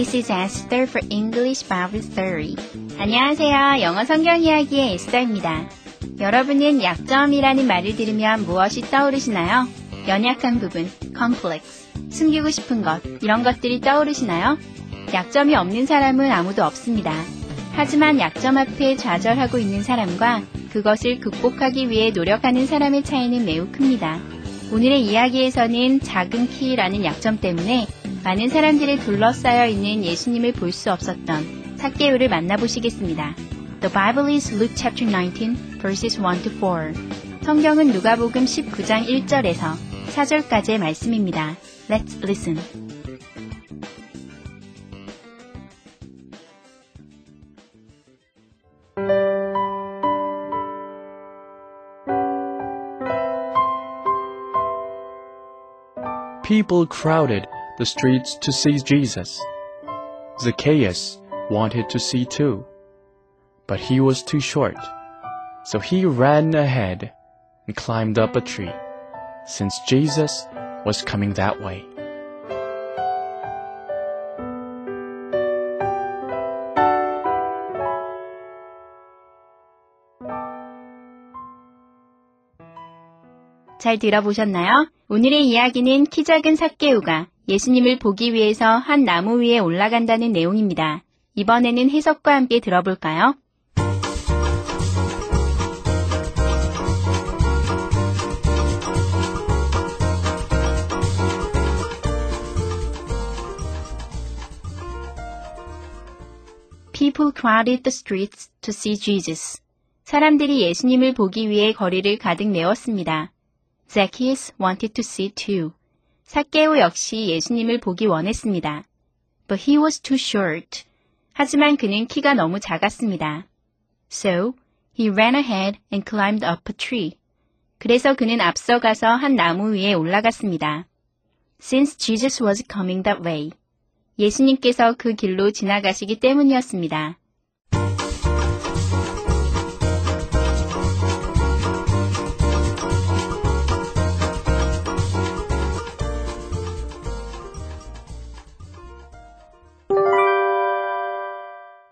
This is Esther for English Bible Story. 안녕하세요. 영어 성경 이야기의 에스더입니다. 여러분은 약점이라는 말을 들으면 무엇이 떠오르시나요? 연약한 부분, complex, 숨기고 싶은 것, 이런 것들이 떠오르시나요? 약점이 없는 사람은 아무도 없습니다. 하지만 약점 앞에 좌절하고 있는 사람과 그것을 극복하기 위해 노력하는 사람의 차이는 매우 큽니다. 오늘의 이야기에서는 작은 키라는 약점 때문에 많은 사람들이 둘러싸여 있는 예수님을 볼 수 없었던 사개오를 만나보시겠습니다. The Bible is Luke chapter 19 verses 1 to 4. 성경은 누가복음 19장 1절에서 4절까지의 말씀입니다. Let's listen. the streets to see Jesus. Zacchaeus wanted to see too, but he was too short. So he ran ahead and climbed up a tree, since Jesus was coming that way. 잘 들어보셨나요? 오늘의 이야기는 키 작은 삭개우가 예수님을 보기 위해서 한 나무 위에 올라간다는 내용입니다. 이번에는 해석과 함께 들어볼까요? People crowded the streets to see Jesus. 사람들이 예수님을 보기 위해 거리를 가득 메웠습니다. Zacchaeus wanted to see too. 사케오 역시 예수님을 보기 원했습니다. But he was too short. 하지만 그는 키가 너무 작았습니다. So, he ran ahead and climbed up a tree. 그래서 그는 앞서가서 한 나무 위에 올라갔습니다. Since Jesus was coming that way. 예수님께서 그 길로 지나가시기 때문이었습니다.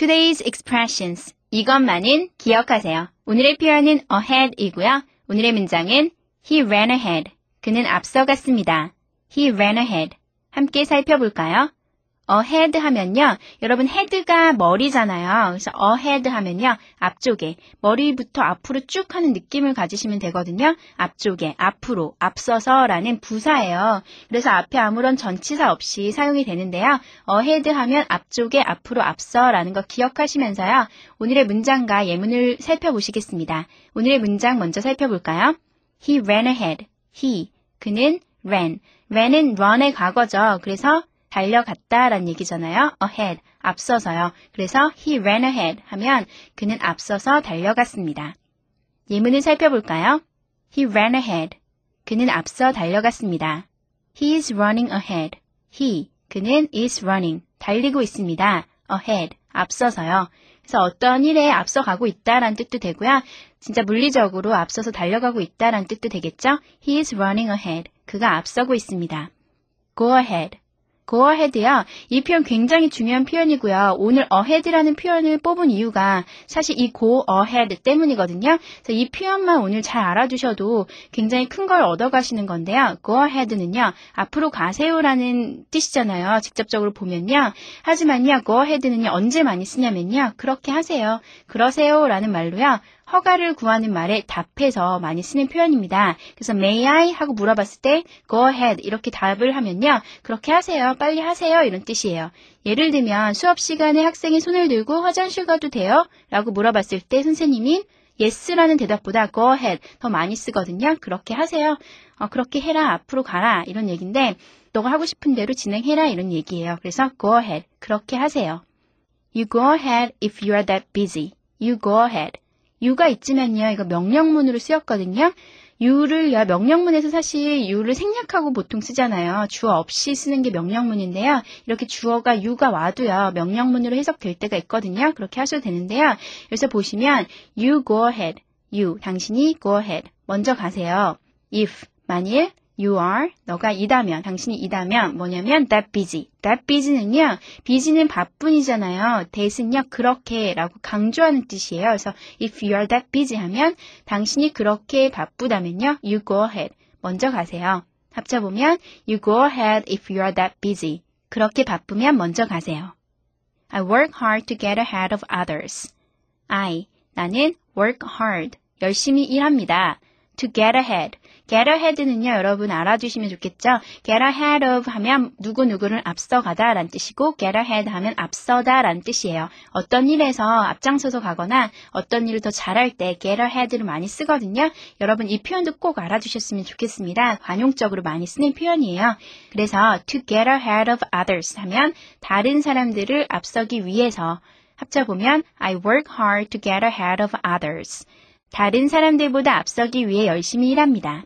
Today's expressions. 이것만은 기억하세요. 오늘의 표현은 ahead이고요. 오늘의 문장은 he ran ahead. 그는 앞서갔습니다. he ran ahead. 함께 살펴볼까요? Ahead 하면요. 여러분 head가 머리잖아요. 그래서 ahead 하면요. 앞쪽에 머리부터 앞으로 쭉 하는 느낌을 가지시면 되거든요. 앞쪽에 앞으로 앞서서라는 부사예요. 그래서 앞에 아무런 전치사 없이 사용이 되는데요. ahead 하면 앞쪽에 앞으로 앞서라는 거 기억하시면서요. 오늘의 문장과 예문을 살펴보시겠습니다. 오늘의 문장 먼저 살펴볼까요? He ran ahead. He 그는 ran. ran은 run의 과거죠. 그래서 달려갔다라는 얘기잖아요. ahead, 앞서서요. 그래서 he ran ahead 하면 그는 앞서서 달려갔습니다. 예문을 살펴볼까요? He ran ahead. 그는 앞서 달려갔습니다. He is running ahead. He, 그는 is running. 달리고 있습니다. ahead, 앞서서요. 그래서 어떤 일에 앞서가고 있다라는 뜻도 되고요. 진짜 물리적으로 앞서서 달려가고 있다라는 뜻도 되겠죠? He is running ahead. 그가 앞서고 있습니다. Go ahead. Go ahead야. 이 표현 굉장히 중요한 표현이고요. 오늘 ahead라는 표현을 뽑은 이유가 사실 이 go ahead 때문이거든요. 그래서 이 표현만 오늘 잘 알아두셔도 굉장히 큰 걸 얻어가시는 건데요. go ahead는요. 앞으로 가세요라는 뜻이잖아요. 직접적으로 보면요. 하지만요. go ahead는요. 언제 많이 쓰냐면요. 그렇게 하세요. 그러세요라는 말로요. 허가를 구하는 말에 답해서 많이 쓰는 표현입니다. 그래서 may I 하고 물어봤을 때 go ahead 이렇게 답을 하면요. 그렇게 하세요. 빨리 하세요. 이런 뜻이에요. 예를 들면 수업 시간에 학생이 손을 들고 화장실 가도 돼요? 라고 물어봤을 때 선생님이 yes라는 대답보다 go ahead 더 많이 쓰거든요. 그렇게 하세요. 어, 그렇게 해라. 앞으로 가라. 이런 얘기인데 너가 하고 싶은 대로 진행해라. 이런 얘기예요. 그래서 go ahead. 그렇게 하세요. You go ahead if you are that busy. You go ahead. You가 있지만요. 이거 명령문으로 쓰였거든요. you를 명령문에서 사실 you를 생략하고 보통 쓰잖아요. 주어 없이 쓰는 게 명령문인데요. 이렇게 주어가 you가 와도요. 명령문으로 해석될 때가 있거든요. 그렇게 하셔도 되는데요. 여기서 보시면 you go ahead. you 당신이 go ahead. 먼저 가세요. if 만일 you are 너가 이다면 당신이 이다면 뭐냐면 that busy. that busy는요. busy는 바쁜이잖아요. that은요 그렇게라고 강조하는 뜻이에요. 그래서 if you are that busy 하면 당신이 그렇게 바쁘다면요. you go ahead. 먼저 가세요. 합쳐 보면 you go ahead if you are that busy. 그렇게 바쁘면 먼저 가세요. I work hard to get ahead of others. I 나는 work hard 열심히 일합니다. to get ahead. Get ahead는요, 여러분 알아두시면 좋겠죠? get ahead of 하면 누구누구를 앞서가다 라는 뜻이고, get ahead 하면 앞서다 라는 뜻이에요. 어떤 일에서 앞장서서 가거나 어떤 일을 더 잘할 때 get ahead를 많이 쓰거든요. 여러분 이 표현도 꼭 알아두셨으면 좋겠습니다. 관용적으로 많이 쓰는 표현이에요. 그래서 to get ahead of others 하면 다른 사람들을 앞서기 위해서 합쳐보면 I work hard to get ahead of others. 다른 사람들보다 앞서기 위해 열심히 일합니다.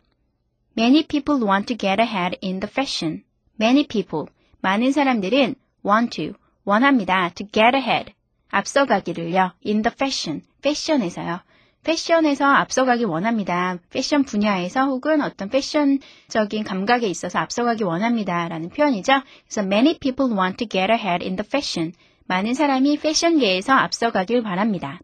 Many people want to get ahead in the fashion. Many people, 많은 사람들은 want to, 원합니다. to get ahead, 앞서가기를요. in the fashion, 패션에서요. 패션에서 앞서가기 원합니다. 패션 분야에서 혹은 어떤 패션적인 감각에 있어서 앞서가기 원합니다. 라는 표현이죠. 그래서 many people want to get ahead in the fashion. 많은 사람이 패션계에서 앞서가길 바랍니다.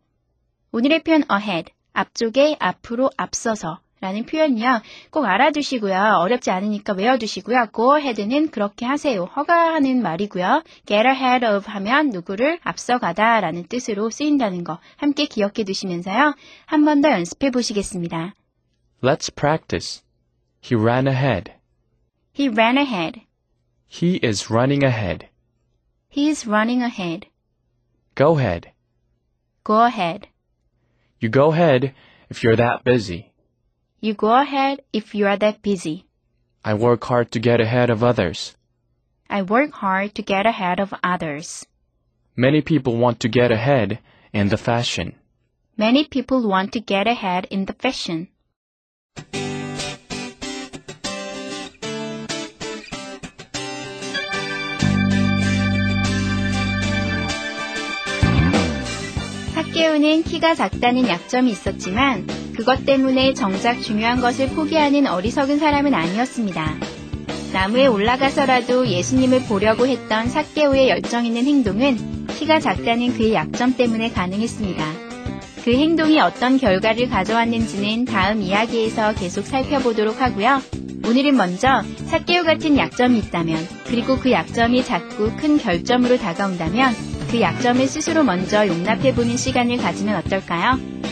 오늘의 표현 ahead, 앞쪽에 앞으로 앞서서 라는 표현이요. 꼭 알아두시고요. 어렵지 않으니까 외워두시고요. go ahead는 그렇게 하세요. 허가하는 말이고요. get ahead of 하면 누구를 앞서가다 라는 뜻으로 쓰인다는 거 함께 기억해 두시면서요. 한 번 더 연습해 보시겠습니다. Let's practice. He ran ahead. He ran ahead. He is running ahead. He is running ahead. Go ahead. Go ahead. You go ahead if you're that busy. You go ahead if you are that busy. I work hard to get ahead of others. I work hard to get ahead of others. Many people want to get ahead in the fashion. Many people want to get ahead in the fashion. 사케오는 키가 작다는 약점이 있었지만 그것 때문에 정작 중요한 것을 포기하는 어리석은 사람은 아니었습니다. 나무에 올라가서라도 예수님을 보려고 했던 사케오의 열정 있는 행동은 키가 작다는 그의 약점 때문에 가능했습니다. 그 행동이 어떤 결과를 가져왔는지는 다음 이야기에서 계속 살펴보도록 하고요. 오늘은 먼저 사케오 같은 약점이 있다면 그리고 그 약점이 자꾸 큰 결점으로 다가온다면 그 약점을 스스로 먼저 용납해보는 시간을 가지면 어떨까요?